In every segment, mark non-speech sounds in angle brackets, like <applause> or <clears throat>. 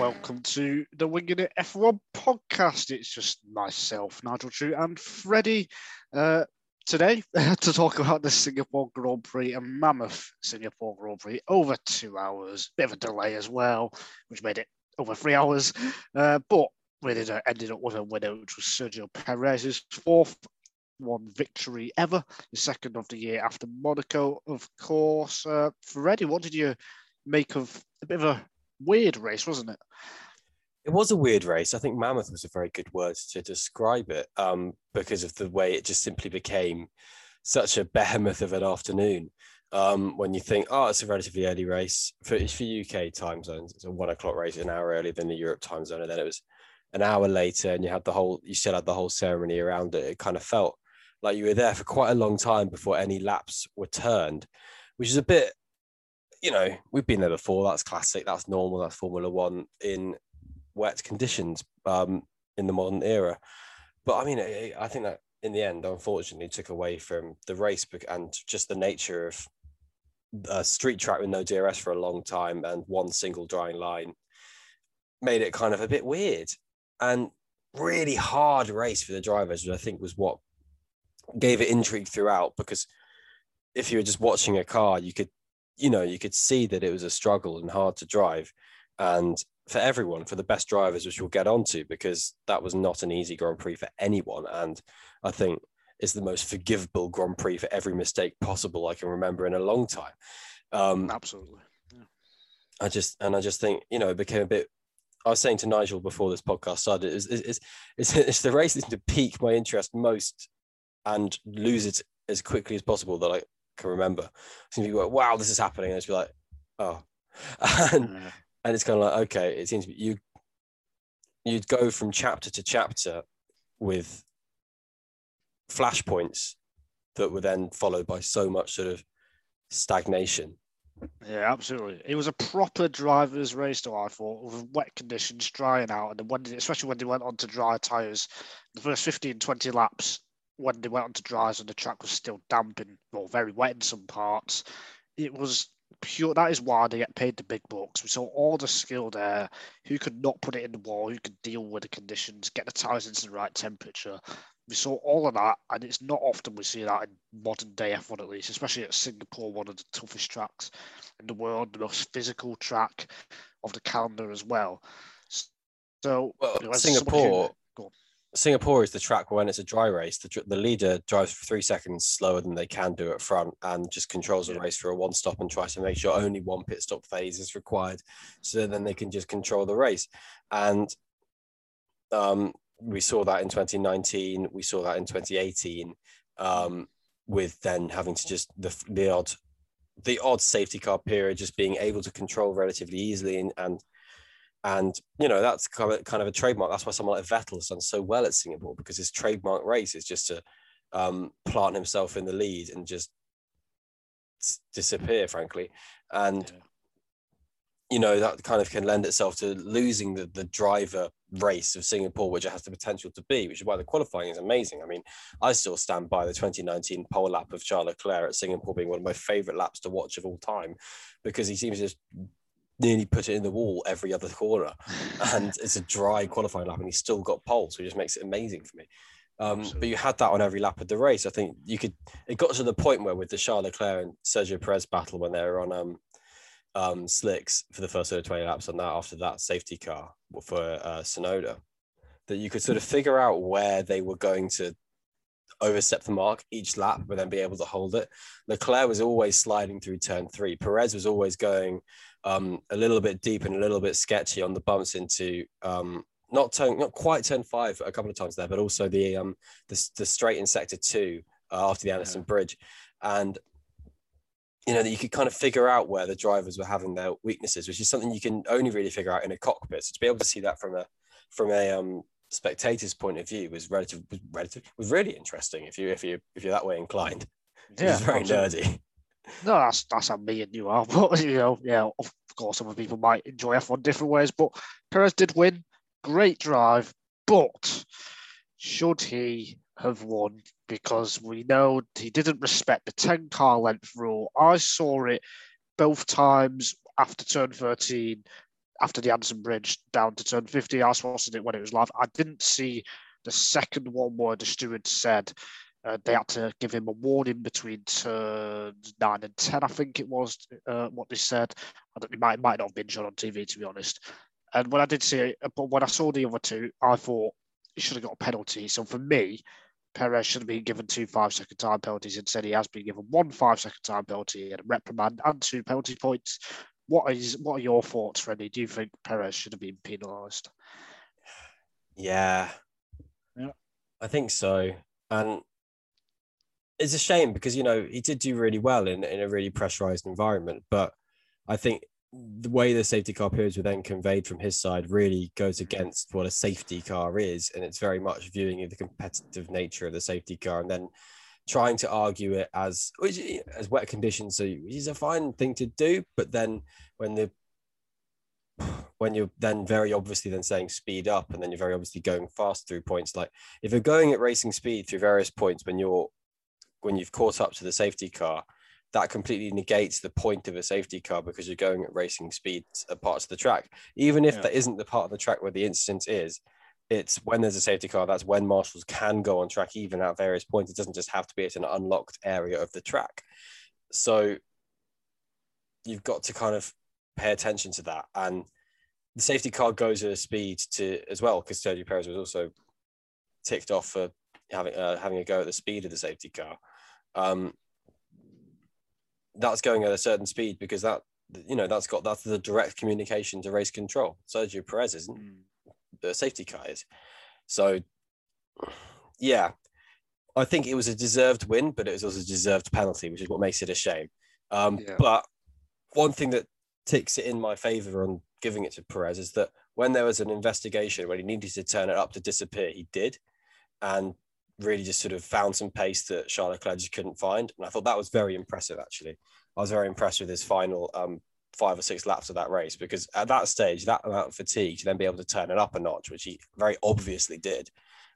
welcome to the Winging It F1 podcast. It's just myself, Nigel True, and Freddie uh, today <laughs> to talk about the Singapore Grand Prix, a mammoth Singapore Grand Prix, over two hours, bit of a delay as well, which made it over three hours. Uh, but we ended up, ended up with a winner, which was Sergio Perez's fourth one victory ever, the second of the year after Monaco, of course. Uh, Freddie, what did you make of a bit of a weird race, wasn't it? It was a weird race. I think mammoth was a very good word to describe it um, because of the way it just simply became such a behemoth of an afternoon. Um, when you think, oh, it's a relatively early race for, for UK time zones, it's a one o'clock race, an hour earlier than the Europe time zone, and then it was an hour later, and you had the whole, you still had the whole ceremony around it. It kind of felt like you were there for quite a long time before any laps were turned, which is a bit you know, we've been there before. That's classic. That's normal. That's Formula One in wet conditions um, in the modern era. But I mean, I think that in the end, unfortunately, took away from the race and just the nature of a street track with no DRS for a long time and one single drying line made it kind of a bit weird and really hard race for the drivers, which I think was what gave it intrigue throughout. Because if you were just watching a car, you could you know, you could see that it was a struggle and hard to drive. And for everyone, for the best drivers, which we'll get onto, because that was not an easy Grand Prix for anyone. And I think it's the most forgivable Grand Prix for every mistake possible I can remember in a long time. Um, Absolutely. Yeah. I just, and I just think, you know, it became a bit I was saying to Nigel before this podcast started, it's, it's, it's, <laughs> it's the race that's to pique my interest most and lose it as quickly as possible that I can remember. Some people go, wow, this is happening. And it's be like, oh. <laughs> And, yeah. and it's kind of like, okay, it seems you you'd go from chapter to chapter with flashpoints that were then followed by so much sort of stagnation. Yeah, absolutely. It was a proper driver's race, though I thought, with wet conditions drying out, and then when, especially when they went on to dry tires, the first 15, 20 laps, when they went on to dries and the track was still damp and well, very wet in some parts, it was pure. That is why they get paid the big bucks. We saw all the skill there. Who could not put it in the wall? Who could deal with the conditions? Get the tires into the right temperature. We saw all of that, and it's not often we see that in modern day F1 at least, especially at Singapore, one of the toughest tracks in the world, the most physical track of the calendar as well. So, well, you know, Singapore. Singapore is the track when it's a dry race. The, the leader drives for three seconds slower than they can do at front and just controls the race for a one stop and tries to make sure only one pit stop phase is required. So then they can just control the race. And um, we saw that in 2019. We saw that in 2018 um, with then having to just the, the odd the odd safety car period just being able to control relatively easily and, and and you know that's kind of, kind of a trademark. That's why someone like Vettel has done so well at Singapore because his trademark race is just to um, plant himself in the lead and just disappear, frankly. And yeah. you know that kind of can lend itself to losing the the driver race of Singapore, which it has the potential to be, which is why the qualifying is amazing. I mean, I still stand by the 2019 pole lap of Charles Leclerc at Singapore being one of my favorite laps to watch of all time because he seems to just nearly put it in the wall every other corner, <laughs> and it's a dry qualifying lap, and he's still got pole, so it just makes it amazing for me. Um, but you had that on every lap of the race. I think you could. It got to the point where with the Charles Leclerc and Sergio Perez battle when they were on um, um, slicks for the first sort of twenty laps on that after that safety car for uh, Tsunoda, that you could sort of figure out where they were going to overstep the mark each lap, but then be able to hold it. Leclerc was always sliding through turn three. Perez was always going um, a little bit deep and a little bit sketchy on the bumps into um, not turn, not quite turn five a couple of times there, but also the um, the, the straight in sector two uh, after the Anderson yeah. Bridge, and you know that you could kind of figure out where the drivers were having their weaknesses, which is something you can only really figure out in a cockpit. So to be able to see that from a from a um, spectator's point of view was relative was relative was really interesting if you if you if you're that way inclined. <laughs> Yeah, it's very absolutely. nerdy. No, that's that's how me and you are. <laughs> But you know, yeah, of course, other people might enjoy F1 different ways. But Perez did win, great drive. But should he have won? Because we know he didn't respect the 10 car length rule. I saw it both times after turn 13 after the Anderson Bridge down to turn 50. I watching it when it was live. I didn't see the second one where the steward said uh, they had to give him a warning between turns nine and 10, I think it was uh, what they said. I don't, it might, might not have been shown on TV, to be honest. And when I did see it, but when I saw the other two, I thought he should have got a penalty. So for me, Perez should have been given two five second time penalties. Instead, he has been given one five second time penalty and a reprimand and two penalty points. What is what are your thoughts, Freddie? Do you think Perez should have been penalised? Yeah. Yeah. I think so. And it's a shame because, you know, he did do really well in, in a really pressurized environment. But I think the way the safety car periods were then conveyed from his side really goes against what a safety car is. And it's very much viewing the competitive nature of the safety car and then trying to argue it as as wet conditions. So it's a fine thing to do. But then when the when you're then very obviously then saying speed up and then you're very obviously going fast through points like if you're going at racing speed through various points when you're when you've caught up to the safety car that completely negates the point of a safety car because you're going at racing speeds at parts of the track. Even if yeah. that isn't the part of the track where the incident is, it's when there's a safety car, that's when marshals can go on track even at various points. It doesn't just have to be at an unlocked area of the track. So you've got to kind of pay attention to that. And the safety car goes at a speed to as well, because Sergio Perez was also ticked off for having uh, having a go at the speed of the safety car. Um, that's going at a certain speed because that you know that's got that's the direct communication to race control. Sergio Perez isn't mm. the safety car is. So yeah, I think it was a deserved win, but it was also a deserved penalty, which is what makes it a shame. Um, yeah. But one thing that ticks it in my favor on giving it to Perez is that when there was an investigation when he needed to turn it up to disappear, he did, and really just sort of found some pace that Charles Leclerc just couldn't find. And I thought that was very impressive, actually. I was very impressed with his final um, five or six laps of that race because at that stage, that amount of fatigue to then be able to turn it up a notch, which he very obviously did,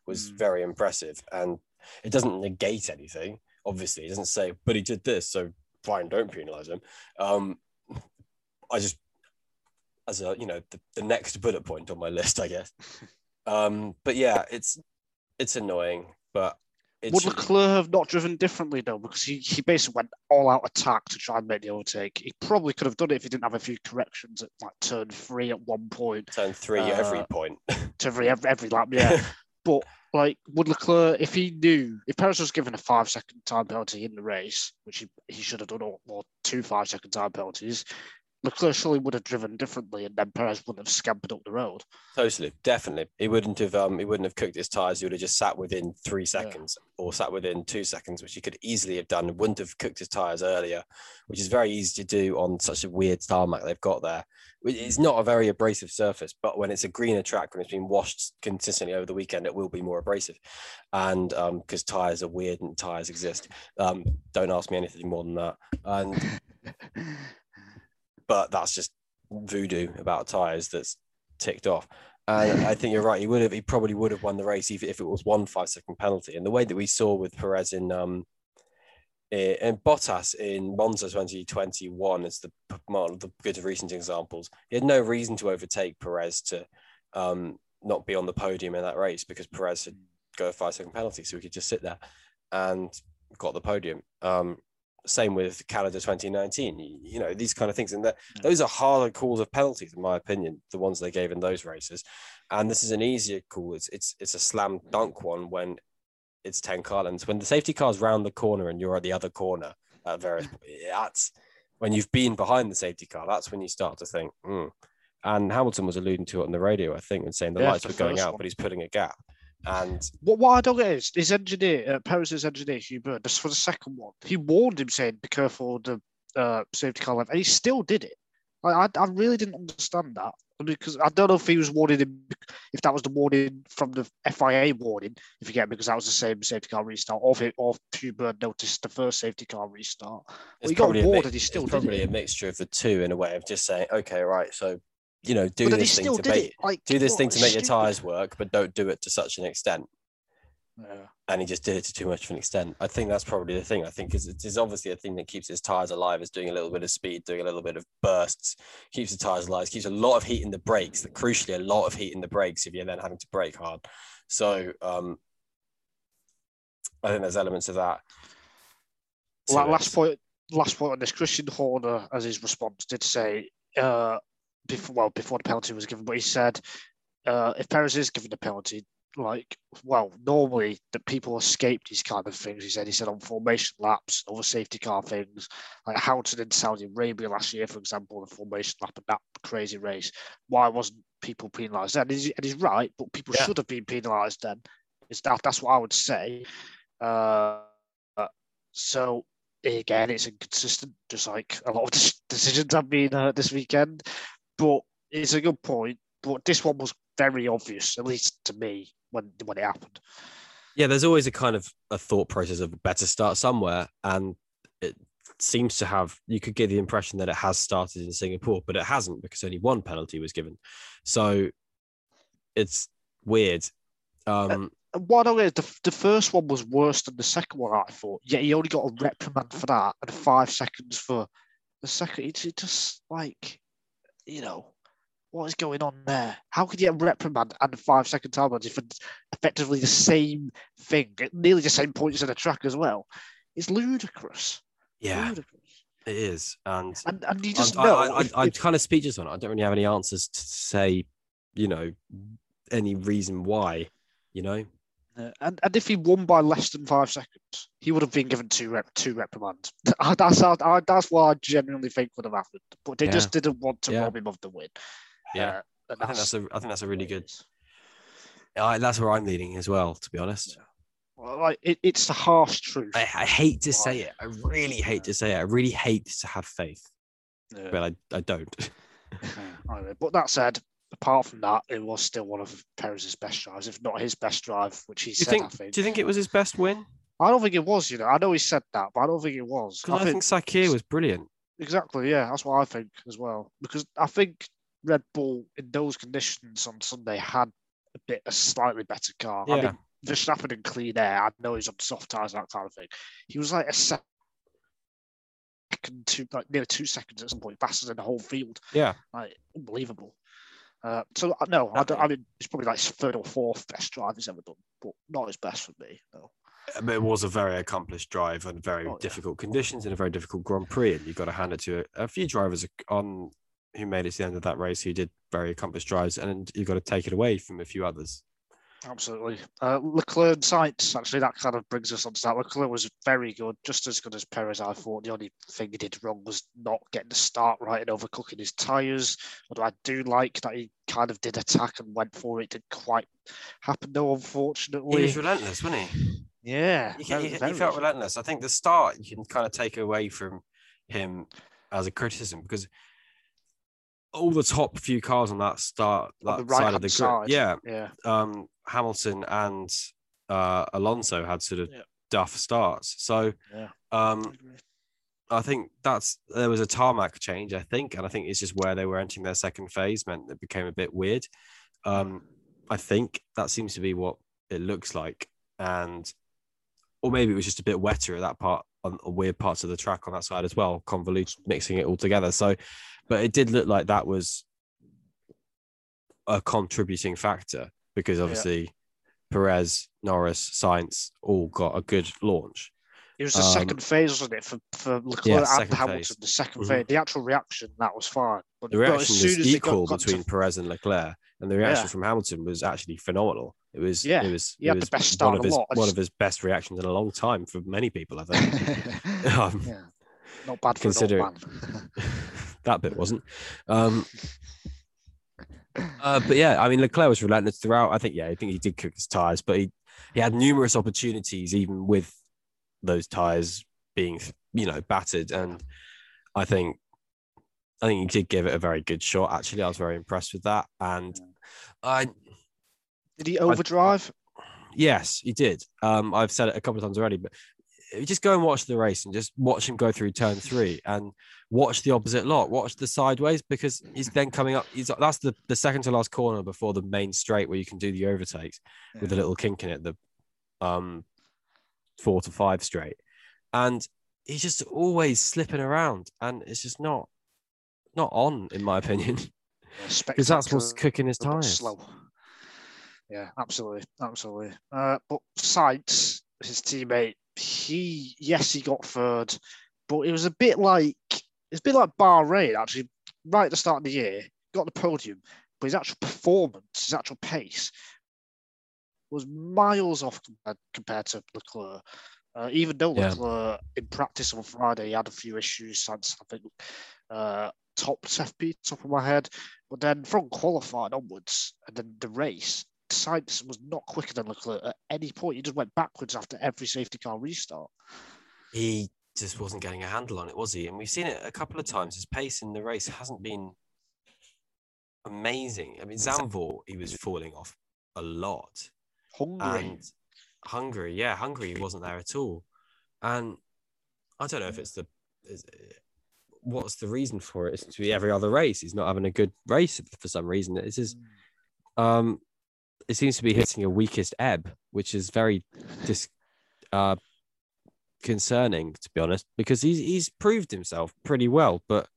was mm. very impressive. And it doesn't negate anything, obviously. It doesn't say, but he did this, so fine, don't penalize him. Um, I just, as a, you know, the, the next bullet point on my list, I guess. <laughs> Um, but yeah, it's it's annoying, but would Leclerc have not driven differently though? Because he, he basically went all out attack to try and make the overtake. He probably could have done it if he didn't have a few corrections at like turn three at one point. Turn three uh, every point. <laughs> to every, every every lap, yeah. <laughs> but like would Leclerc, if he knew if Perez was given a five second time penalty in the race, which he, he should have done or, or two five second time penalties, Leclerc surely would have driven differently, and then Perez wouldn't have scampered up the road. Totally, definitely. He wouldn't have. Um, he wouldn't have cooked his tires. He would have just sat within three seconds, yeah. or sat within two seconds, which he could easily have done. Wouldn't have cooked his tires earlier, which is very easy to do on such a weird tarmac they've got there. It's not a very abrasive surface, but when it's a greener track, when it's been washed consistently over the weekend, it will be more abrasive. And because um, tires are weird and tires exist, um, don't ask me anything more than that. And <laughs> but that's just voodoo about tires that's ticked off. And I think you're right. He would have. He probably would have won the race even if it was one five second penalty. And the way that we saw with Perez in um in Bottas in Monza 2021 is the one of the good recent examples. He had no reason to overtake Perez to um, not be on the podium in that race because Perez had go a five second penalty, so he could just sit there and got the podium. Um, same with Canada 2019. You, you know, these kind of things. And that, those are harder calls of penalties, in my opinion, the ones they gave in those races. And this is an easier call. It's it's it's a slam dunk one when it's 10 car lengths. When the safety car's round the corner and you're at the other corner at various <laughs> that's when you've been behind the safety car, that's when you start to think, mm. and Hamilton was alluding to it on the radio, I think, and saying the yeah, lights were going out, one. but he's putting a gap. And what, what I don't get is his engineer, uh, Perez's engineer, Hugh Bird, just for the second one, he warned him saying, "Be careful the uh, safety car left," and he still did it. I, I really didn't understand that because I don't know if he was warning him, if that was the warning from the FIA warning, if you get because that was the same safety car restart, or if, it, or if Hugh noticed the first safety car restart. Well, he got warned and he still it's did probably it. a mixture of the two in a way of just saying, okay, right, so you know, do this thing to make like, do this thing to make your tires work, but don't do it to such an extent. Yeah. and he just did it to too much of an extent. I think that's probably the thing. I think is it is obviously a thing that keeps his tires alive is doing a little bit of speed, doing a little bit of bursts, keeps the tires alive, keeps a lot of heat in the brakes. That crucially, a lot of heat in the brakes if you're then having to brake hard. So um, I think there's elements of that. to La- it. last point, last point on this. Christian Horner, as his response, did say, uh, before well before the penalty was given, but he said, uh, if Perez is given the penalty, like well, normally the people escape these kind of things. He said he said on formation laps, other safety car things, like Houghton in Saudi Arabia last year, for example, the formation lap and that crazy race. Why wasn't people penalised then? And he's, and he's right, but people Yeah. should have been penalised then. Is that that's what I would say. Uh, so again, it's inconsistent, just like a lot of <laughs> decisions have been uh, this weekend. But it's a good point. But this one was very obvious, at least to me, when when it happened. yeah, there's always a kind of a thought process of better start somewhere, and it seems to have. You could get the impression that it has started in Singapore, but it hasn't because only one penalty was given. So it's weird. Um, And what I the, the first one was worse than the second one. I thought. Yeah, he only got a reprimand for that and five seconds for the second. It's it just like, you know, what is going on there? How could you get reprimand and a five second time penalty for effectively the same thing, nearly the same points in the track as well? It's ludicrous. yeah, Ludicrous. it is, and And and you just know. I, I, I'm kind of speechless on it. I don't really have any answers to say, you know, any reason why. You know, Uh, and, and if he won by less than five seconds, he would have been given two rep, two reprimands. <laughs> that's how, I, that's what I genuinely think would have happened. But they just didn't want to Yeah. rob him of the win. Yeah. Uh, and I think that's a I think that's a really good. I, that's where I'm leaning as well. To be honest, Well, like it, it's the harsh truth. I, I hate to say it. I really hate to say it. I really hate to have faith, Yeah. but I, I don't. <laughs> But that said, apart from that, it was still one of Perez's best drives, if not his best drive, which he Do you said. think? I think. Do you think it was his best win? I don't think it was. You know, I know he said that, but I don't think it was. Because I, think Sakhir was brilliant. Exactly, yeah, that's what I think as well. Because I think Red Bull in those conditions on Sunday had a bit a slightly better car. I Yeah. mean, Verstappen in clean air. I know he's on soft tires and that kind of thing. He was like a second to like nearly two seconds at some point faster than the whole field. Yeah. Like unbelievable. Uh, so uh, no, I, I mean it's probably like third or fourth best drive he's ever done, but not his best for me. No. But it was a very accomplished drive and very Oh, yeah. difficult conditions in a very difficult Grand Prix. And you've got to hand it to a, a few drivers on who made it to the end of that race who did very accomplished drives, and you've got to take it away from a few others. Absolutely. Uh, Leclerc and Sainz, actually, that kind of brings us on to that. Leclerc was very good, just as good as Perez, I thought. The only thing he did wrong was not getting the start right and overcooking his tyres. Although I do like that he kind of did attack and went for it. Didn't quite happen, though, unfortunately. He was relentless, wasn't he? yeah. He, he- he felt relentless. I think the start you can kind of take away from him as a criticism because all the top few cars on that start On that the side of the grid, side. yeah, Yeah. um, Hamilton and uh, Alonso had sort of Yeah. duff starts. So Yeah. um, I think that's there was a tarmac change, I think, and I think it's just where they were entering their second phase meant it became a bit weird. Um, I think that seems to be what it looks like, and or maybe it was just a bit wetter at that part on, on weird parts of the track on that side as well, convoluted, mixing it all together. So, but it did look like that was a contributing factor because obviously Perez, Norris, Sainz all got a good launch. It was the Um, second phase, wasn't it, for, for Leclerc Yeah, and Hamilton? phase. The 2nd Mhm. phase, the actual reaction, that was fine. But, The but as soon was as got- equal got to- between Perez and Leclerc, and the reaction Yeah. from Hamilton was actually phenomenal. It was, Yeah, it was, he it had the best start one of his lot. One of his best reactions in a long time for many people. I think <laughs> <laughs> um, yeah. Not bad for Consider- an old man. <laughs> that bit wasn't. Um, uh, but yeah, I mean Leclerc was relentless throughout. I think yeah, I think he did cook his tires, but he he had numerous opportunities even with those tires being you know battered, and I think I think he did give it a very good shot. Actually, I was very impressed with that, and I Did he overdrive? Yes, he did. Um, I've said it a couple of times already, but just go and watch the race and just watch him go through turn three and watch the opposite lot, watch the sideways because he's then coming up. He's that's the, the second to last corner before the main straight where you can do the overtakes with a little kink in it. The um, four to five straight, and he's just always slipping around, and it's just not not on, in my opinion, <laughs> because that's what's cooking his tires. Slow. Yeah, absolutely, absolutely. Uh, but Sainz, his teammate, he yes, he got third, but it was a bit like it's a bit like Bahrain actually. Right at the start of the year, got the podium, but his actual performance, his actual pace, was miles off compared, compared to Leclerc. Uh, even though yeah. Leclerc in practice on Friday he had a few issues, since I think uh, top FP top of my head, but then from qualifying onwards and then the race, Sainz was not quicker than Leclerc at any point. He just went backwards after every safety car restart. He just wasn't getting a handle on it, was he? And we've seen it a couple of times. His pace in the race hasn't been amazing. I mean, Zandvoort, he was falling off a lot. Hungary. And Hungary, yeah, Hungary wasn't there at all. And I don't know if it's the is, what's the reason for it. It's to be every other race. He's not having a good race for some reason. It's just um it seems to be hitting a weakest ebb, which is very dis uh concerning to be honest, because he's he's proved himself pretty well, but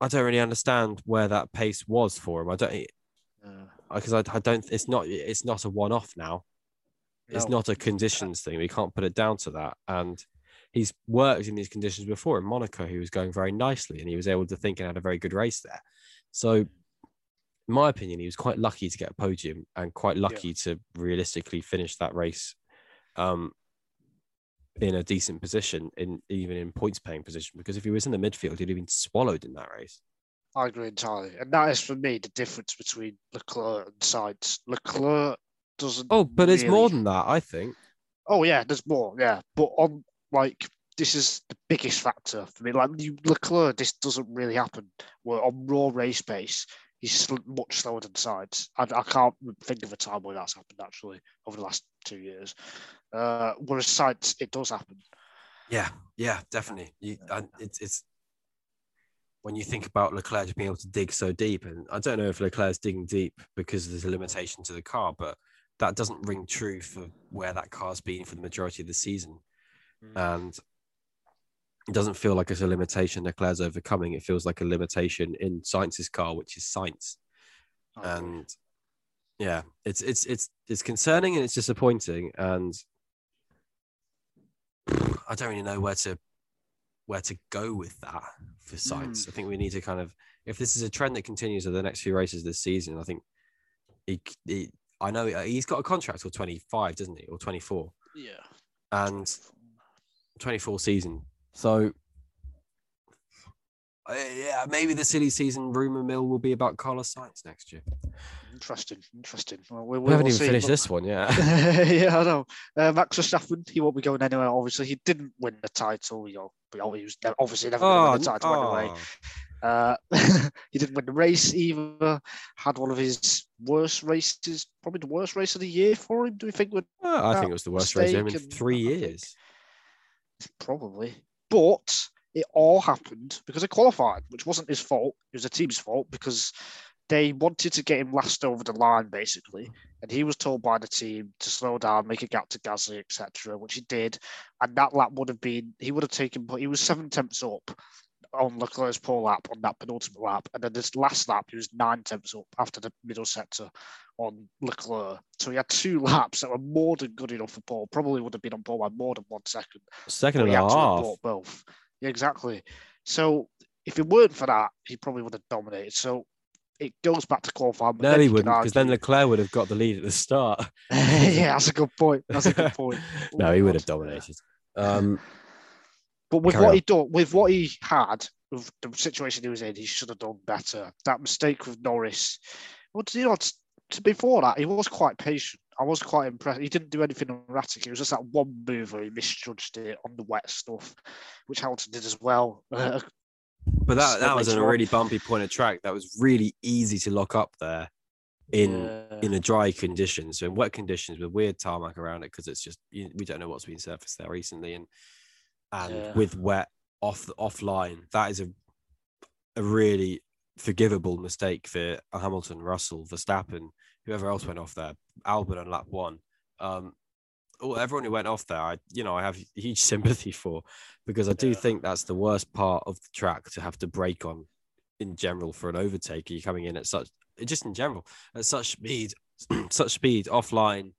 I don't really understand where that pace was for him. I don't because uh, I, I don't. It's not. It's not a one-off now. No. It's not a conditions thing. We can't put it down to that. And he's worked in these conditions before in Monaco. He was going very nicely, and he was able to think and had a very good race there. So, in my opinion, he was quite lucky to get a podium and quite lucky yeah. to realistically finish that race. Um, in a decent position, in even in points paying position, because if he was in the midfield, he'd have been swallowed in that race. I agree entirely, and that is for me the difference between Leclerc and Sainz. Leclerc doesn't. Oh, but really... it's more than that, I think. Oh yeah, there's more. Yeah, but on like this is the biggest factor for me. Like Leclerc, this doesn't really happen. Where on raw race pace, he's much slower than Sainz. I, I can't think of a time where that's happened actually over the last two years. Uh, whereas Sainz, it does happen. Yeah, yeah, definitely. You, it's it's when you think about Leclerc being able to dig so deep, and I don't know if Leclerc's digging deep because there's a limitation to the car, but that doesn't ring true for where that car's been for the majority of the season, mm. and it doesn't feel like it's a limitation that Leclerc's overcoming. It feels like a limitation in Sainz's car, which is Sainz. And yeah, it's it's it's it's concerning and it's disappointing. And <sighs> I don't really know where to where to go with that for science. Mm. I think we need to kind of if this is a trend that continues over the next few races this season, I think he, he I know he's got a contract till 25, doesn't he? Or 24. Yeah. And 24 season. So, uh, yeah, maybe the silly season rumor mill will be about Carlos Sainz next year. Interesting, interesting. Well, we, we haven't even see, finished but... this one yet. <laughs> <laughs> yeah, I know. Uh, Max Verstappen, he won't be going anywhere. Obviously, he didn't win the title. You know, he was obviously never to win the title oh. anyway. Uh, <laughs> he didn't win the race either. Had one of his worst races, probably the worst race of the year for him. Do we think? Well, I think it was the worst race in three years. Probably. But it all happened because of qualifying, which wasn't his fault. It was the team's fault because they wanted to get him last over the line, basically. And he was told by the team to slow down, make a gap to Gasly, etc., which he did. And that lap would have been, he would have taken, but he was seven tenths up on Leclerc's pole lap on that penultimate lap. And then this last lap, he was nine tenths up after the middle sector on Leclerc. So he had two <laughs> laps that were more than good enough for Paul. Probably would have been on pole by more than one second. Second and a half. Both. Yeah, exactly. So if it weren't for that, he probably would have dominated. So it goes back to qualifying. No, he wouldn't, because then Leclerc would have got the lead at the start. <laughs> yeah, that's a good point. That's a good <laughs> point. no, he would have dominated. Um, but with what on. he done, with what he had, with the situation he was in, he should have done better. That mistake with Norris. Well, you know, before that, he was quite patient. I was quite impressed. He didn't do anything erratic. It was just that one move where he misjudged it on the wet stuff, which Hamilton did as well. Uh, but that, that was a really bumpy point of track. That was really easy to lock up there in yeah. in a dry condition. So in wet conditions with weird tarmac around it because it's just we don't know what's been surfaced there recently, and and yeah. with wet off the offline, that is a a really forgivable mistake for Hamilton, Russell, Verstappen, whoever else went off there. Albon on lap one. Um, all everyone who went off there, I you know I have huge <laughs> sympathy for because I do Yeah. think that's the worst part of the track to have to brake on in general for an overtake. You're coming in at such just in general at such speed, <clears throat> such speed offline,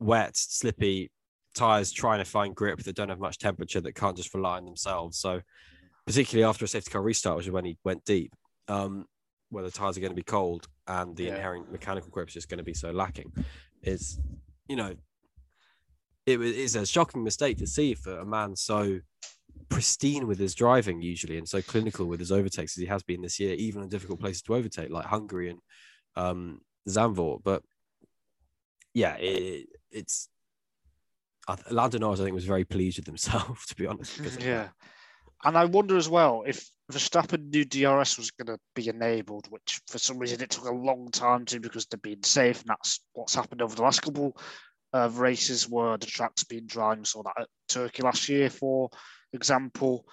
wet, slippy tires trying to find grip that don't have much temperature that can't just rely on themselves. So particularly after a safety car restart, which is when he went deep, um, where the tires are going to be cold and the Yeah. inherent mechanical grip is just going to be so lacking, is you know it is a shocking mistake to see for a man so pristine with his driving usually and so clinical with his overtakes as he has been this year, even in difficult places to overtake like Hungary and um, Zandvoort. But yeah, it, it's I- Lando Norris, I think, was very pleased with himself, <laughs> to be honest. Mm. because of that. Yeah. And I wonder as well if Verstappen knew DRS was going to be enabled, which for some reason it took a long time to because they're being safe. And that's what's happened over the last couple of races where the track's been dry. We saw that at Turkey last year, for example.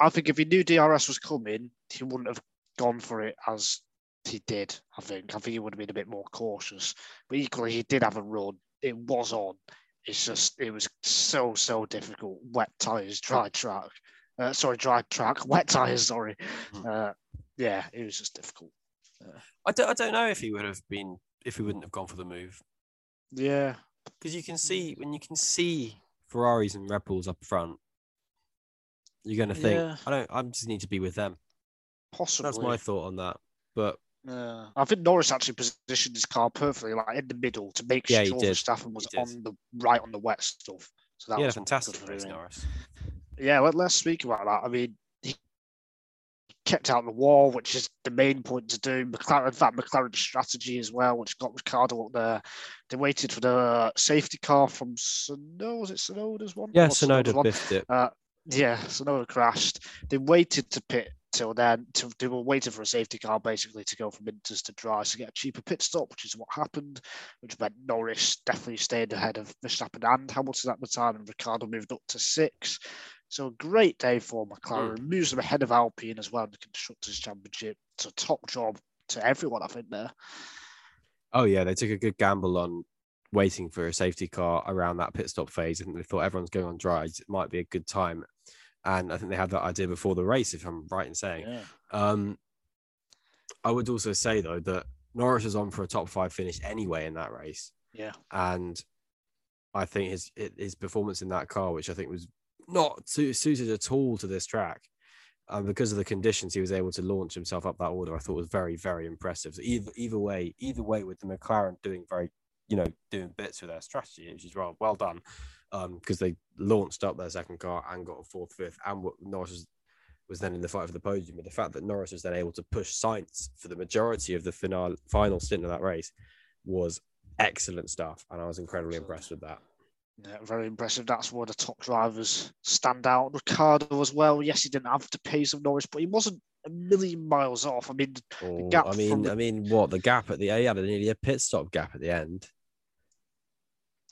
I think if he knew DRS was coming, he wouldn't have gone for it as he did. I think. I think he would have been a bit more cautious. But equally, he did have a run. It was on. It's just it was so so difficult. Wet tires, dry track. Uh, sorry, dry track. <laughs> Wet tires. Sorry. Hmm. Uh, yeah, it was just difficult. I don't, I don't know if he would have been if he wouldn't have gone for the move Yeah, because you can see when you can see Ferraris and Red Bulls up front, you're going to think Yeah. I don't. I just need to be with them. possibly. That's my thought on that. But Yeah. I think Norris actually positioned his car perfectly, like in the middle, to make Yeah, sure. Verstappen was on the right on the wet stuff. So that yeah, was fantastic for race. Norris. Yeah, let, let's speak about that. I mean, he kept out the wall, which is the main point to do. McLaren, in fact, McLaren's strategy as well, which got Ricciardo up there. They waited for the safety car from Tsunoda. Was it Tsunoda's one? Yeah, Tsunoda one? biffed it. Uh, yeah, Tsunoda crashed. They waited to pit till then. To, they were waiting for a safety car basically to go from Inters to dry to get a cheaper pit stop, which is what happened, which meant Norris definitely stayed ahead of Verstappen and Hamilton at the time, and Ricciardo moved up to six. So a great day for McLaren. Mm. Moves them ahead of Alpine as well in the Constructors' Championship. It's a top job to everyone, I think, there. Oh yeah, they took a good gamble on waiting for a safety car around that pit stop phase. Think they thought everyone's going on dries. It might be a good time. And I think they had that idea before the race, if I'm right in saying. Yeah. Um, I would also say though that Norris was on for a top five finish anyway in that race, Yeah. and I think his his performance in that car, which I think was not su- suited at all to this track, um, because of the conditions, he was able to launch himself up that order. I thought was very very impressive. So either either way, either way, with the McLaren doing very you know doing bits with their strategy, which is well well done, Um, because they launched up their second car and got a fourth, fifth, and what Norris was was then in the fight for the podium. But the fact that Norris was then able to push Sainz for the majority of the final final stint of that race was excellent stuff, and I was incredibly impressed with that. Yeah, very impressive. That's where the top drivers stand out. Ricciardo as well. Yes, he didn't have the pace of Norris, but he wasn't a million miles off. I mean, Oh, gap I mean, the- I mean, what the gap at the he had a nearly a pit stop gap at the end,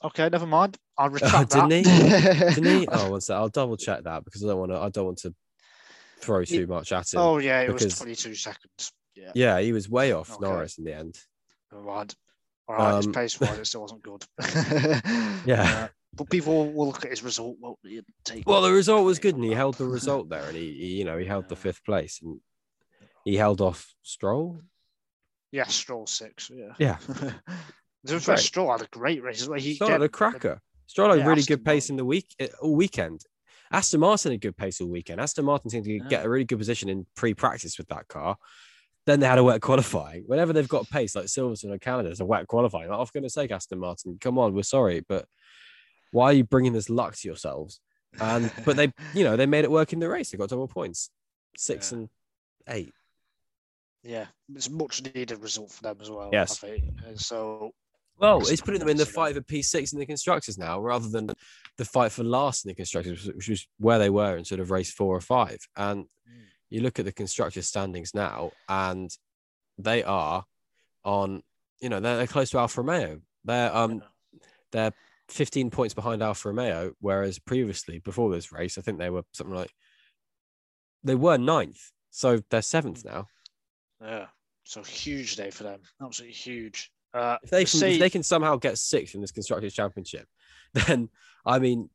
okay, never mind. I'll <laughs> retract didn't he? didn't he? Oh, <laughs> one sec, I'll double check that because I don't want to. I don't want to throw too much at him. oh yeah, it was because- 22 seconds. Yeah, Yeah, he was way off Okay. Norris in the end. never mind. All right, his Um, pace wise, <laughs> it still wasn't good. Yeah. Uh, but people will look at his result, won't they? and take Well, the result was good, and he held the result there, and he, he you know, he held the fifth place, and he held off Stroll. Yeah, Stroll six. Yeah. Yeah. Be fair, Stroll had a great race. well. He Stroll had a cracker. Stroll had Yeah, really Aston good pace in the week all weekend. Aston Martin had good pace all weekend. Aston Martin seemed to Yeah. get a really good position in pre-practice with that car. Then they had a wet qualifying. Whenever they've got pace, like Silverstone or Canada, it's a wet qualifying. Like, oh, going to say, Aston Martin, come on, we're sorry, but why are you bringing this luck to yourselves? And but they, <laughs> you know, they made it work in the race. They got double points, six Yeah. and eight. Yeah, it's a much needed result for them as well. Yes. I think. So Well, It's putting them in the fight for P6 in the constructors now, rather than the fight for last in the constructors, which was where they were in sort of race four or five. And Mm. you look at the constructors standings now, and they are on, you know, they're, they're close to Alfa Romeo. They're um they're 15 points behind Alfa Romeo, whereas previously, before this race, I think they were something like they were ninth. So they're seventh now. yeah, so huge day for them. Absolutely huge. Uh, If they can, if they can somehow get sixth in this constructors championship, <laughs> then I mean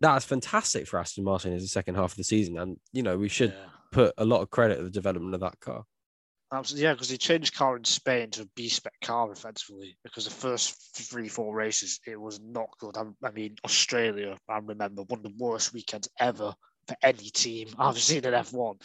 that's fantastic for Aston Martin as the second half of the season, and you know we should Yeah. put a lot of credit to the development of that car. Absolutely, yeah, because he changed car in Spain to a B spec car effectively. Because the first three, four races, it was not good. I, I mean, Australia, I remember one of the worst weekends ever for any team I've seen in F1.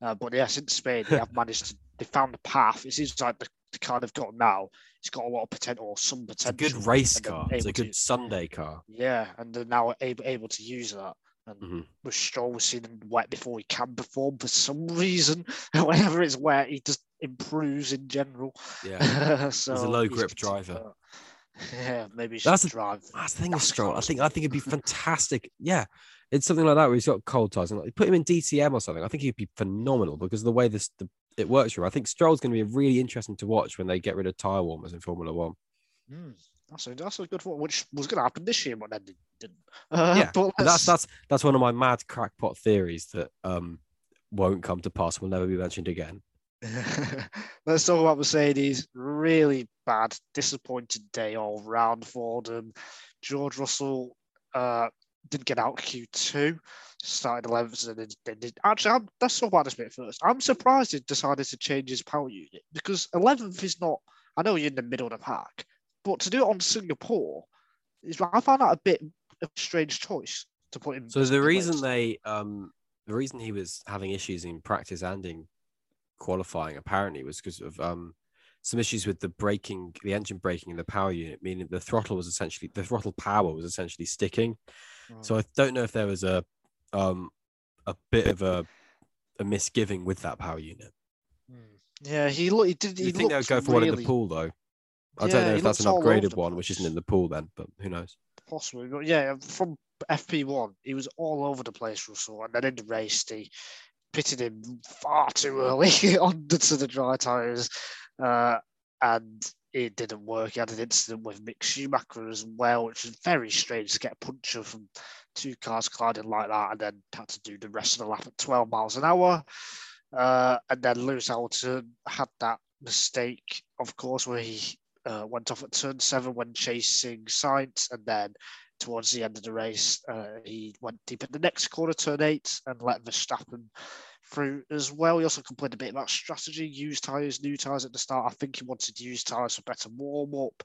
Uh, but yes, in Spain, they have managed to. They found a path. It seems like the, the car they've got now. It's got a lot of potential, or some It's a potential. good race car. It's a able to- good Sunday car. Yeah, and they're now able, able to use that. And Mhm. with Stroll was seen in wet before he can perform for some <laughs> reason. <laughs> Whenever it's wet, he just improves in general. Yeah, <laughs> so low he's grip good to driver. Yeah, maybe That's drive. that's the thing with Stroll. I think I think it'd be fantastic. Yeah, it's something like that where he's got cold tires and like, put him in DTM or something. I think he'd be phenomenal because of the way this the, it works for him. I think Stroll's going to be really interesting to watch when they get rid of tire warmers in Formula One. Mm, that's a that's a good one, which was going to happen this year, but then it didn't. Uh, Yeah, <laughs> but that's that's that's one of my mad crackpot theories that um won't come to pass. Will never be mentioned again. <laughs> Let's talk about Mercedes. Really bad, disappointed day all round for them. George Russell uh, didn't get out Q2, started 11th, and then they did. Actually, I'm, let's talk about this bit first. I'm surprised he decided to change his power unit because 11th is not, I know you're in the middle of the pack, but to do it on Singapore, is I found that a bit of a strange choice to put him. So the reason place. they um the reason he was having issues in practice and in qualifying apparently was because of um some issues with the braking, the engine braking and the power unit, meaning the throttle was essentially the throttle power was essentially sticking. So I don't know if there was a um a bit of a a misgiving with that power unit. Mm. Yeah, he looked. He did. Do He you think they would looked go for one in the pool though? I Yeah, don't know if that's an looks all over upgraded one, which isn't in the pool then, but who knows? Possibly, but yeah, from FP1, he was all over the place, Russell. And then in the race, they pitted him far too early <laughs> onto the dry tyres. Uh, and it didn't work. He had an incident with Mick Schumacher as well, which is very strange to get a puncture from two cars colliding like that and then had to do the rest of the lap at 12 miles an hour. Uh, and then Lewis Hamilton had that mistake, of course, where he uh, went off at turn seven when chasing Sainz, and then towards the end of the race, uh, he went deep at the next corner, turn eight, and let Verstappen through as well. He also complained a bit about strategy, used tyres, new tyres at the start. I think he wanted to use tyres for better warm up.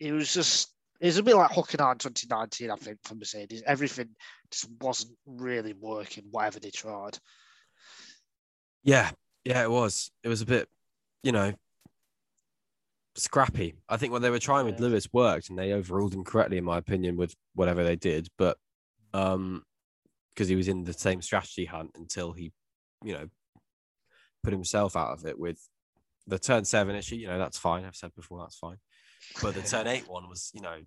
It was just, it was a bit like Hockenheim in 2019, I think, for Mercedes. Everything just wasn't really working, whatever they tried. Yeah, yeah, it was. It was a bit, you know, scrappy. I think what they were trying with Lewis worked, and they overruled him correctly, in my opinion, with whatever they did. But um, because he was in the same strategy hunt until he, you know, put himself out of it with the turn seven issue. You know, that's fine. I've said before, that's fine. But the <laughs> turn eight one was, you know,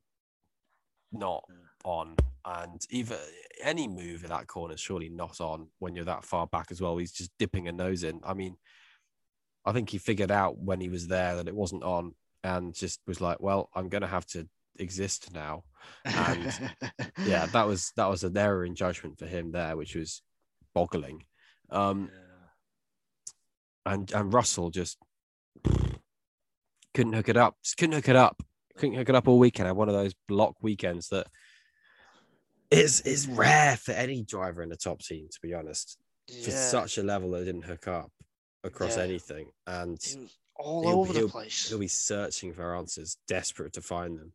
not on. And even any move in that corner is surely not on when you're that far back as well. He's just dipping a nose in. I mean, I think he figured out when he was there that it wasn't on and just was like, well, I'm going to have to exist now. And, <laughs> Yeah, that was that was an error in judgment for him there, which was boggling. Um, and and Russell just couldn't hook it up. Just couldn't hook it up. Couldn't hook it up all weekend. I Had one of those block weekends that is is rare for any driver in the top team, to be honest. For such a level that didn't hook up across Yeah. anything, and all over the place. he'll be searching for answers, desperate to find them.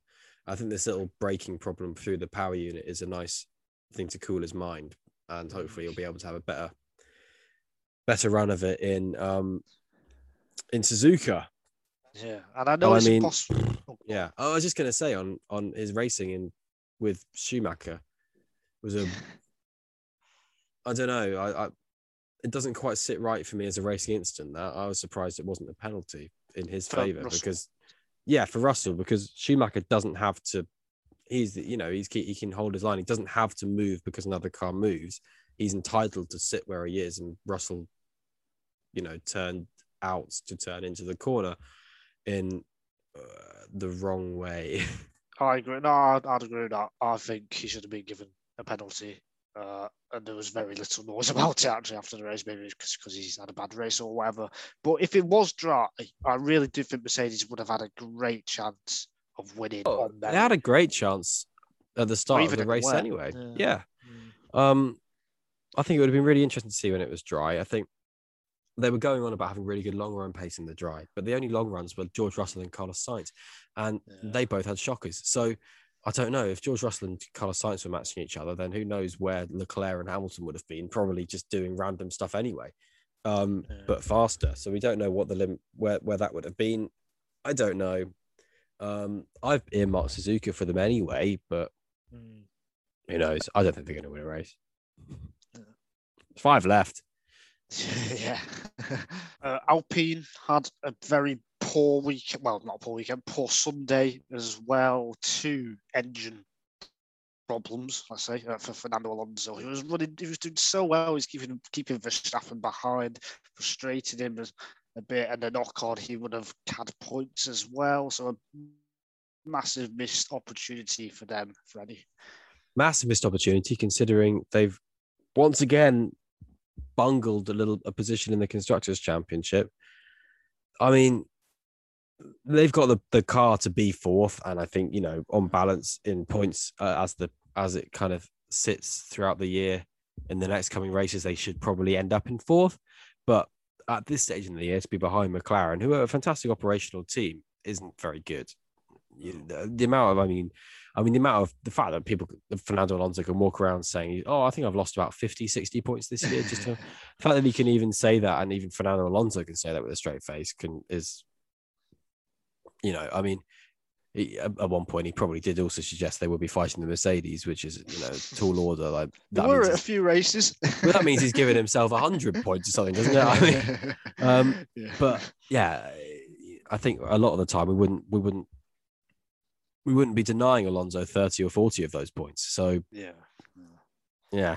I think this little braking problem through the power unit is a nice thing to cool his mind, and hopefully he'll be able to have a better, better run of it in um in Suzuka. Yeah, and I know Well, I it's mean, impossible. Oh, Yeah. Oh, I was just gonna say on on his racing in with Schumacher was a I don't know. I, I it doesn't quite sit right for me as a racing incident. That I was surprised it wasn't a penalty in his favor because yeah, for Russell because Schumacher doesn't have to. He's you know he's he can hold his line. He doesn't have to move because another car moves. He's entitled to sit where he is, and Russell, you know, turned out to turn into the corner in uh, the wrong way. <laughs> I agree. No, I'd, I'd agree with that. I think he should have been given a penalty. Uh, and there was very little noise <laughs> about it actually after the race, maybe because he's had a bad race or whatever. But if it was dry, I really do think Mercedes would have had a great chance of winning. Oh, they had a great chance at the start of the race anyway. Yeah. yeah. Mm. Um, I think it would have been really interesting to see when it was dry. I think they were going on about having really good long run pace in the dry, but the only long runs were George Russell and Carlos Sainz, and yeah. they both had shockers. So I don't know if George Russell and Carlos Sainz were matching each other, then who knows where Leclerc and Hamilton would have been? Probably just doing random stuff anyway, um, yeah. but faster. So we don't know what the limit where where that would have been. I don't know. Um, I've earmarked Suzuka for them anyway, but mm. who knows? I don't think they're going to win a race. Yeah. Five left. <laughs> yeah. <laughs> uh, Alpine had a very poor week. Well, not poor weekend, poor Sunday as well. Two engine problems, let's say, uh, for Fernando Alonso. He was running, he was doing so well. He's keeping keeping Verstappen behind, frustrated him a, a bit. And the knock on, he would have had points as well. So a massive missed opportunity for them, Freddie. Massive missed opportunity, considering they've once again bungled a little a position in the constructors championship. I mean, they've got the, the car to be fourth, and I think you know on balance in points uh, as the as it kind of sits throughout the year in the next coming races, they should probably end up in fourth. But at this stage in the year, to be behind McLaren, who are a fantastic operational team, isn't very good. You, the, the amount of, I mean, I mean, the amount of the fact that people, Fernando Alonso can walk around saying, Oh, I think I've lost about 50, 60 points this year. Just to, <laughs> the fact that he can even say that, and even Fernando Alonso can say that with a straight face, can is, you know, I mean, he, at one point he probably did also suggest they would be fighting the Mercedes, which is you know tall order. Like that there were a few races. well, that means he's giving himself hundred <laughs> points or something, doesn't it? I mean, <laughs> um, yeah. but yeah, I think a lot of the time we wouldn't we wouldn't we wouldn't be denying Alonso 30 or 40 of those points. So yeah. Yeah.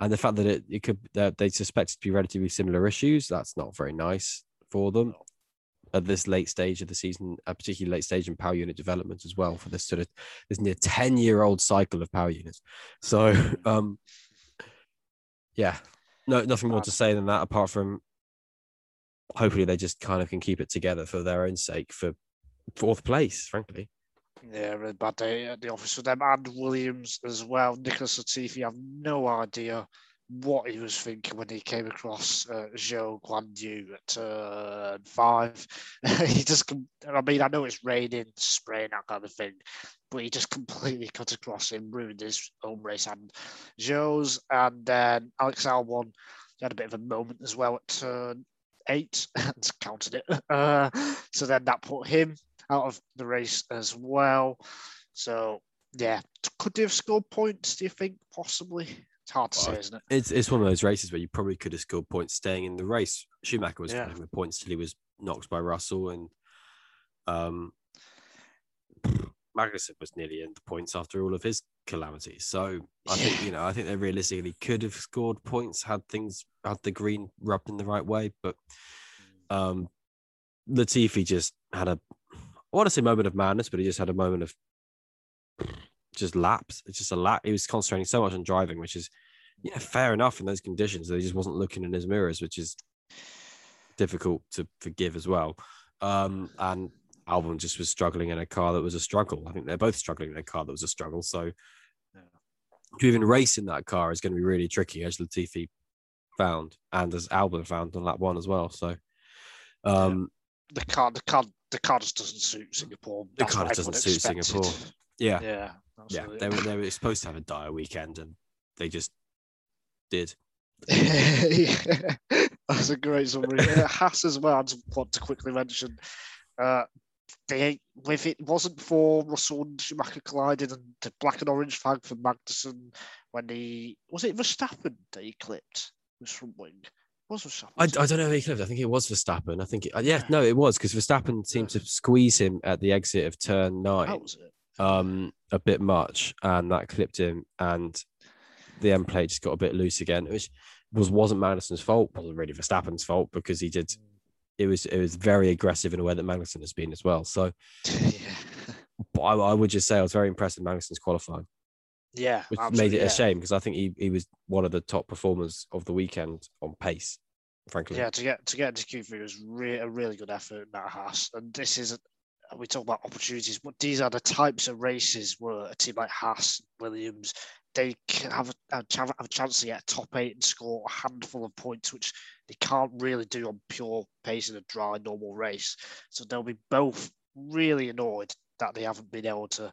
And the fact that it, it could that they suspect it to be relatively similar issues, that's not very nice for them at this late stage of the season, a particularly late stage in power unit development as well for this sort of this near 10 year old cycle of power units. So um yeah, no nothing more to say than that apart from hopefully they just kind of can keep it together for their own sake for fourth place, frankly. Yeah, really bad day at the office for them and Williams as well. Nicholas Latifi, have no idea what he was thinking when he came across uh, Zhou Guanyu at uh, five. <laughs> he just, I mean, I know it's raining, spraying, that kind of thing, but he just completely cut across him, ruined his own race and Zhou's. And then Alex Albon had a bit of a moment as well at turn eight <laughs> and counted it. <laughs> Uh, so then that put him out of the race as well. So yeah, could they have scored points? Do you think possibly? It's hard to well, say, isn't it? It's it's one of those races where you probably could have scored points staying in the race. Schumacher was yeah. the points till he was knocked by Russell, and um, Magnussen was nearly in the points after all of his calamities. So I yeah. think you know I think they realistically could have scored points had things had the green rubbed in the right way, but um, Latifi just had a I want to say moment of madness, but he just had a moment of just lapse. It's just a lap. He was concentrating so much on driving, which is yeah, fair enough in those conditions. That he just wasn't looking in his mirrors, which is difficult to forgive as well. Um, and Albon just was struggling in a car that was a struggle. I think they're both struggling in a car that was a struggle. So to even race in that car is going to be really tricky, as Latifi found, and as Albon found on lap one as well. So um, yeah. the car, the car the car just doesn't suit Singapore. The car doesn't suit expected. Singapore. Yeah, yeah, absolutely. yeah. They were they were supposed to have a dire weekend, and they just did. <laughs> That's a great summary. uh, Haas as well. I just want to quickly mention. Uh, they if it wasn't for Russell and Schumacher colliding and the black and orange flag for Magnussen when he was it Verstappen that he clipped was from wing was Verstappen? I, I don't know who he clipped. I think it was Verstappen. I think, it, uh, yeah, no, it was because Verstappen seemed yeah. to squeeze him at the exit of turn nine. Um, a bit much, and that clipped him, and the end plate just got a bit loose again, which was wasn't Magnussen's fault, wasn't really Verstappen's fault because he did. It was it was very aggressive in a way that Magnussen has been as well. So, <laughs> yeah. I, I, would just say I was very impressed with Magnussen's qualifying. Yeah, which made it a shame because I think he, he was one of the top performers of the weekend on pace. Frankly, Yeah, to get to get into Q3 was re- a really good effort in that Haas, and this is we talk about opportunities, but these are the types of races where a team like Haas, Williams, they can have a, a, have a chance to get a top eight and score a handful of points, which they can't really do on pure pace in a dry normal race. So they'll be both really annoyed that they haven't been able to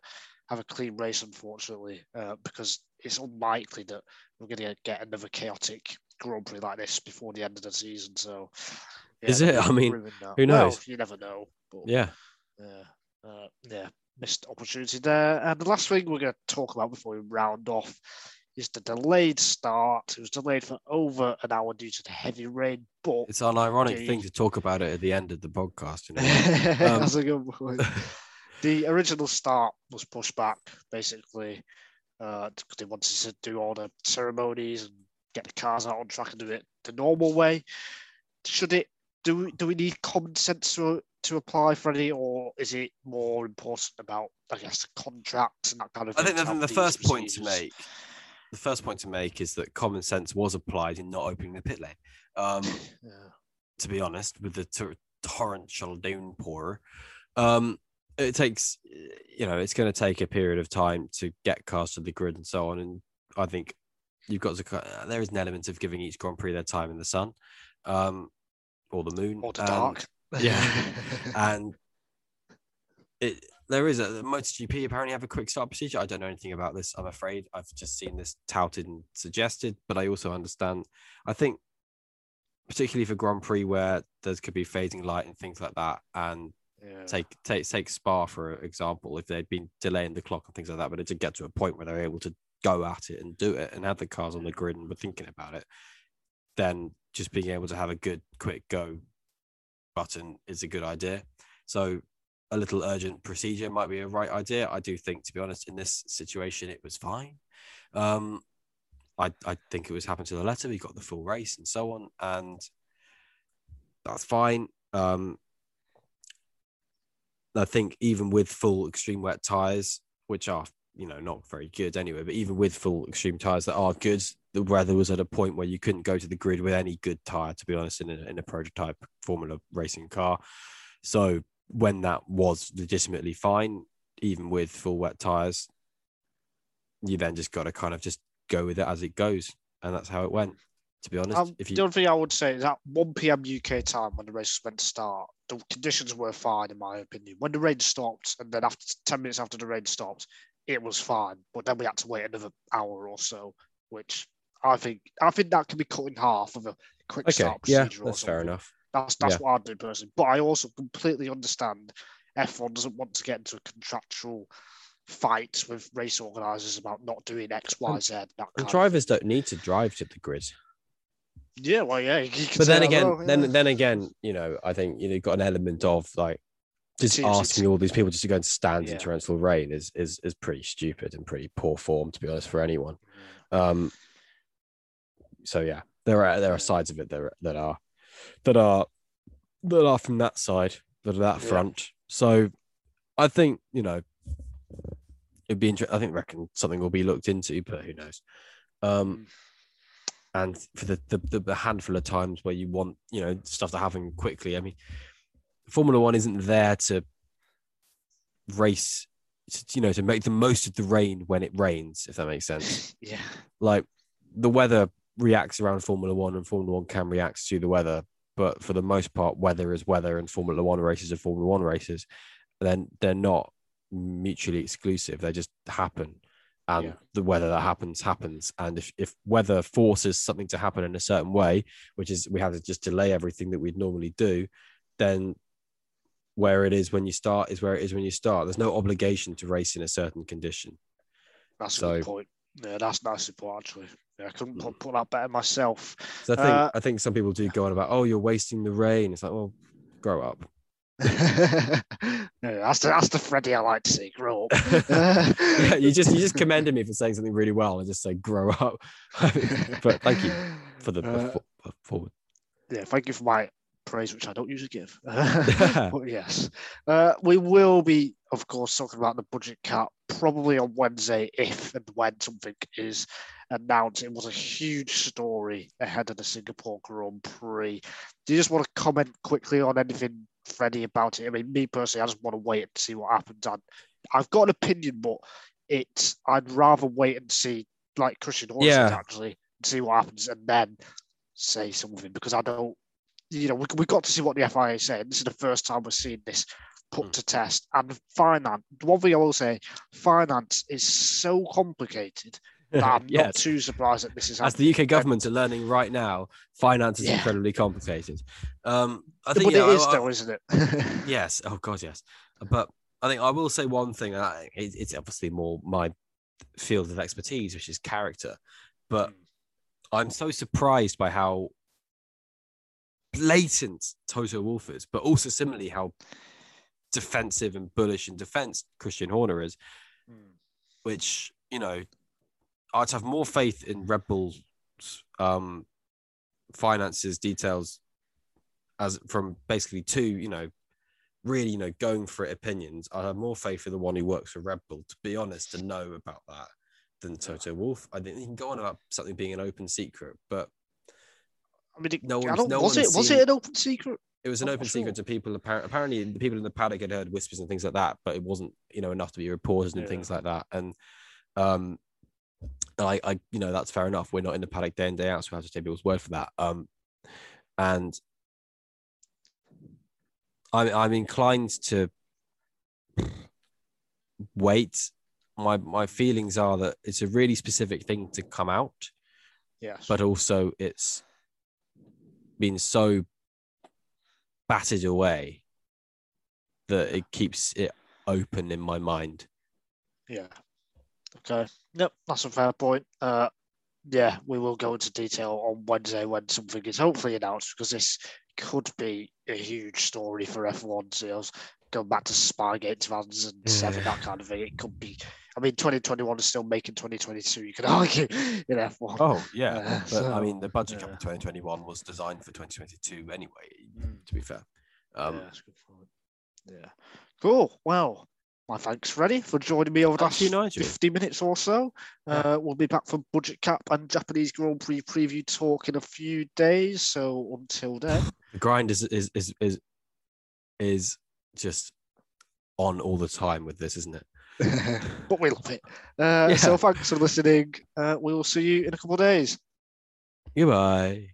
have a clean race, unfortunately, uh, because it's unlikely that we're going to get another chaotic Grand Prix like this before the end of the season. So, Is it? I mean, who Well, knows? you never know. But yeah. yeah, uh, yeah, missed opportunity there. And the last thing we're going to talk about before we round off is the delayed start. It was delayed for over an hour due to the heavy rain, but It's an ironic the- thing to talk about it at the end of the podcast. You know? <laughs> Um, that's a good point. <laughs> The original start was pushed back basically uh, because they wanted to do all the ceremonies and get the cars out on track and do it the normal way. Should it? Do we, do we need common sense to to apply, Freddie, or is it more important about I guess contracts and that kind of thing? I think the, the first point to make, the first point to make is that common sense was applied in not opening the pit lane. Um, <sighs> Yeah. to be honest, with the tor- torrential downpour, um, it takes, you know, it's going to take a period of time to get cars to the grid and so on. And I think you've got to, there is an element of giving each Grand Prix their time in the sun, um, or the moon, Or the and- dark. <laughs> yeah. <laughs> and it there is a MotoGP apparently have a quick start procedure. I don't know anything about this. I'm afraid I've just seen this touted and suggested, but I also understand. I think particularly for Grand Prix where there could be fading light and things like that, and take take take Spa for example, if they'd been delaying the clock and things like that, but it did get to a point where they were able to go at it and do it and have the cars on the grid and were thinking about it, then just being able to have a good quick go button is a good idea. So a little urgent procedure might be a right idea. I do think, to be honest, in this situation, it was fine. Um, I, I think it was happened to the letter. We got the full race and so on, and that's fine. Um, I think even with full extreme wet tires, which are you know not very good anyway, but even with full extreme tires that are good, the weather was at a point where you couldn't go to the grid with any good tire, to be honest, in a, in a prototype Formula racing car. So when that was legitimately fine, even with full wet tires, you then just got to kind of just go with it as it goes, and that's how it went. To be honest, Um, if The only thing I would say is at 1 p.m. UK time when the race was meant to start, the conditions were fine in my opinion. When the rain stopped, and then after 10 minutes after the rain stopped, it was fine. But then we had to wait another hour or so, which I think I think that can be cut in half with a quick okay, start yeah, procedure. or that's fair enough. That's that's Yeah. what I'd do personally. But I also completely understand F1 doesn't want to get into a contractual fight with race organisers about not doing X, Y, Z. That kind And of drivers don't need to drive to the grid. Yeah, well, yeah. <laughs> but then again, well, yeah. then then again, you know, I think you know, you've got an element of like just asking all these people just to go and stand in torrential rain is is is pretty stupid and pretty poor form, to be honest, for anyone. Um, so yeah, there are there are sides of it that are, that are that are that are from that side, that are that Yeah. front. So I think you know it'd be interesting. I think reckon something will be looked into, but who knows? Um, Mm. And for the, the the handful of times where you want you know stuff to happen quickly, I mean, Formula One isn't there to race, to, you know, to make the most of the rain when it rains, if that makes sense <laughs> yeah, like the weather reacts around Formula One and Formula One can react to the weather. But for the most part, weather is weather and Formula One races are Formula One races. Then they're not mutually exclusive. They just happen. And Yeah. the weather that happens happens. And if, if weather forces something to happen in a certain way, which is we have to just delay everything that we'd normally do, then where it is when you start is where it is when you start. There's no obligation to race in a certain condition. that's a So- good point. Yeah, that's nicely put actually. Yeah, I couldn't Mm. put, put that better myself. So I think Uh, I think some people do go on about, oh, you're wasting the rain. It's like, well, grow up. <laughs> that's the that's the Freddie I like to see. Grow up. <laughs> yeah, you just you just <laughs> commended me for saying something really well and just say grow up. but thank you for the Uh, fo- forward. yeah, thank you for my praise which I don't usually give. but yes, uh, we will be, of course, talking about the budget cap probably on Wednesday if and when something is announced. It was a huge story ahead of the Singapore Grand Prix. Do you just want to comment quickly on anything, Freddie, about it? I mean, me personally, I just want to wait and see what happens. And I've got an opinion, but it's I'd rather wait and see, like Christian Horner Yeah. actually, see what happens and then say something because I don't, you know, we, we got to see what the FIA said. This is the first time we're seeing this put Mm. to test. And finance, one thing I will say, finance is so complicated <laughs> that I'm not too surprised that this is As the UK government are learning right now, finance is Yeah. incredibly complicated. Um, I but think it yeah, is I- though, isn't it? <laughs> Yes. Oh God, yes. But I think I will say one thing. I, it, it's obviously more my field of expertise, which is character. But I'm so surprised by how blatant Toto Wolff is, but also similarly how defensive and bullish and defense Christian Horner is. Mm. Which you know, I'd have more faith in Red Bull's um, finances details as from basically two, you know, really, you know, going for it opinions. I have more faith in the one who works for Red Bull, to be honest, to know about that than Toto Wolff. I think he can go on about something being an open secret, but I mean, it, No I don't, no was it was it an open secret? it was an I'm open not secret sure. to people. Apparently, apparently, the people in the paddock had heard whispers and things like that, but it wasn't, you know, enough to be reported and Yeah. things like that. And um, I, I, you know, that's fair enough. We're not in the paddock day in day out, so we have to take people's word for that. Um, and I'm, I'm inclined to wait. My, my feelings are that it's a really specific thing to come out Yes. but also it's been so battered away that it keeps it open in my mind. Yeah. Okay. Yep, that's a fair point. Uh, yeah, we will go into detail on Wednesday when something is hopefully announced because this could be a huge story for F1 sales. Going back to Spygate 2007, that kind of thing. It could be. I mean, 2021 is still making 2022. You could <laughs> argue in F1. Oh yeah, Uh, but I mean the budget cap yeah. of 2021 was designed for 2022 anyway. Mm. To be fair, um, yeah, that's a good point. Yeah. Cool. Well, my thanks, Freddie, for joining me over the last Nigel. 50 minutes or so. Yeah. Uh, we'll be back for Budget Cap and Japanese Grand Prix preview talk in a few days. So until then, the grind is is is is is just on all the time with this, isn't it? <laughs> but we love it. Uh, Yeah. So thanks for listening. Uh, we will see you in a couple of days. Goodbye.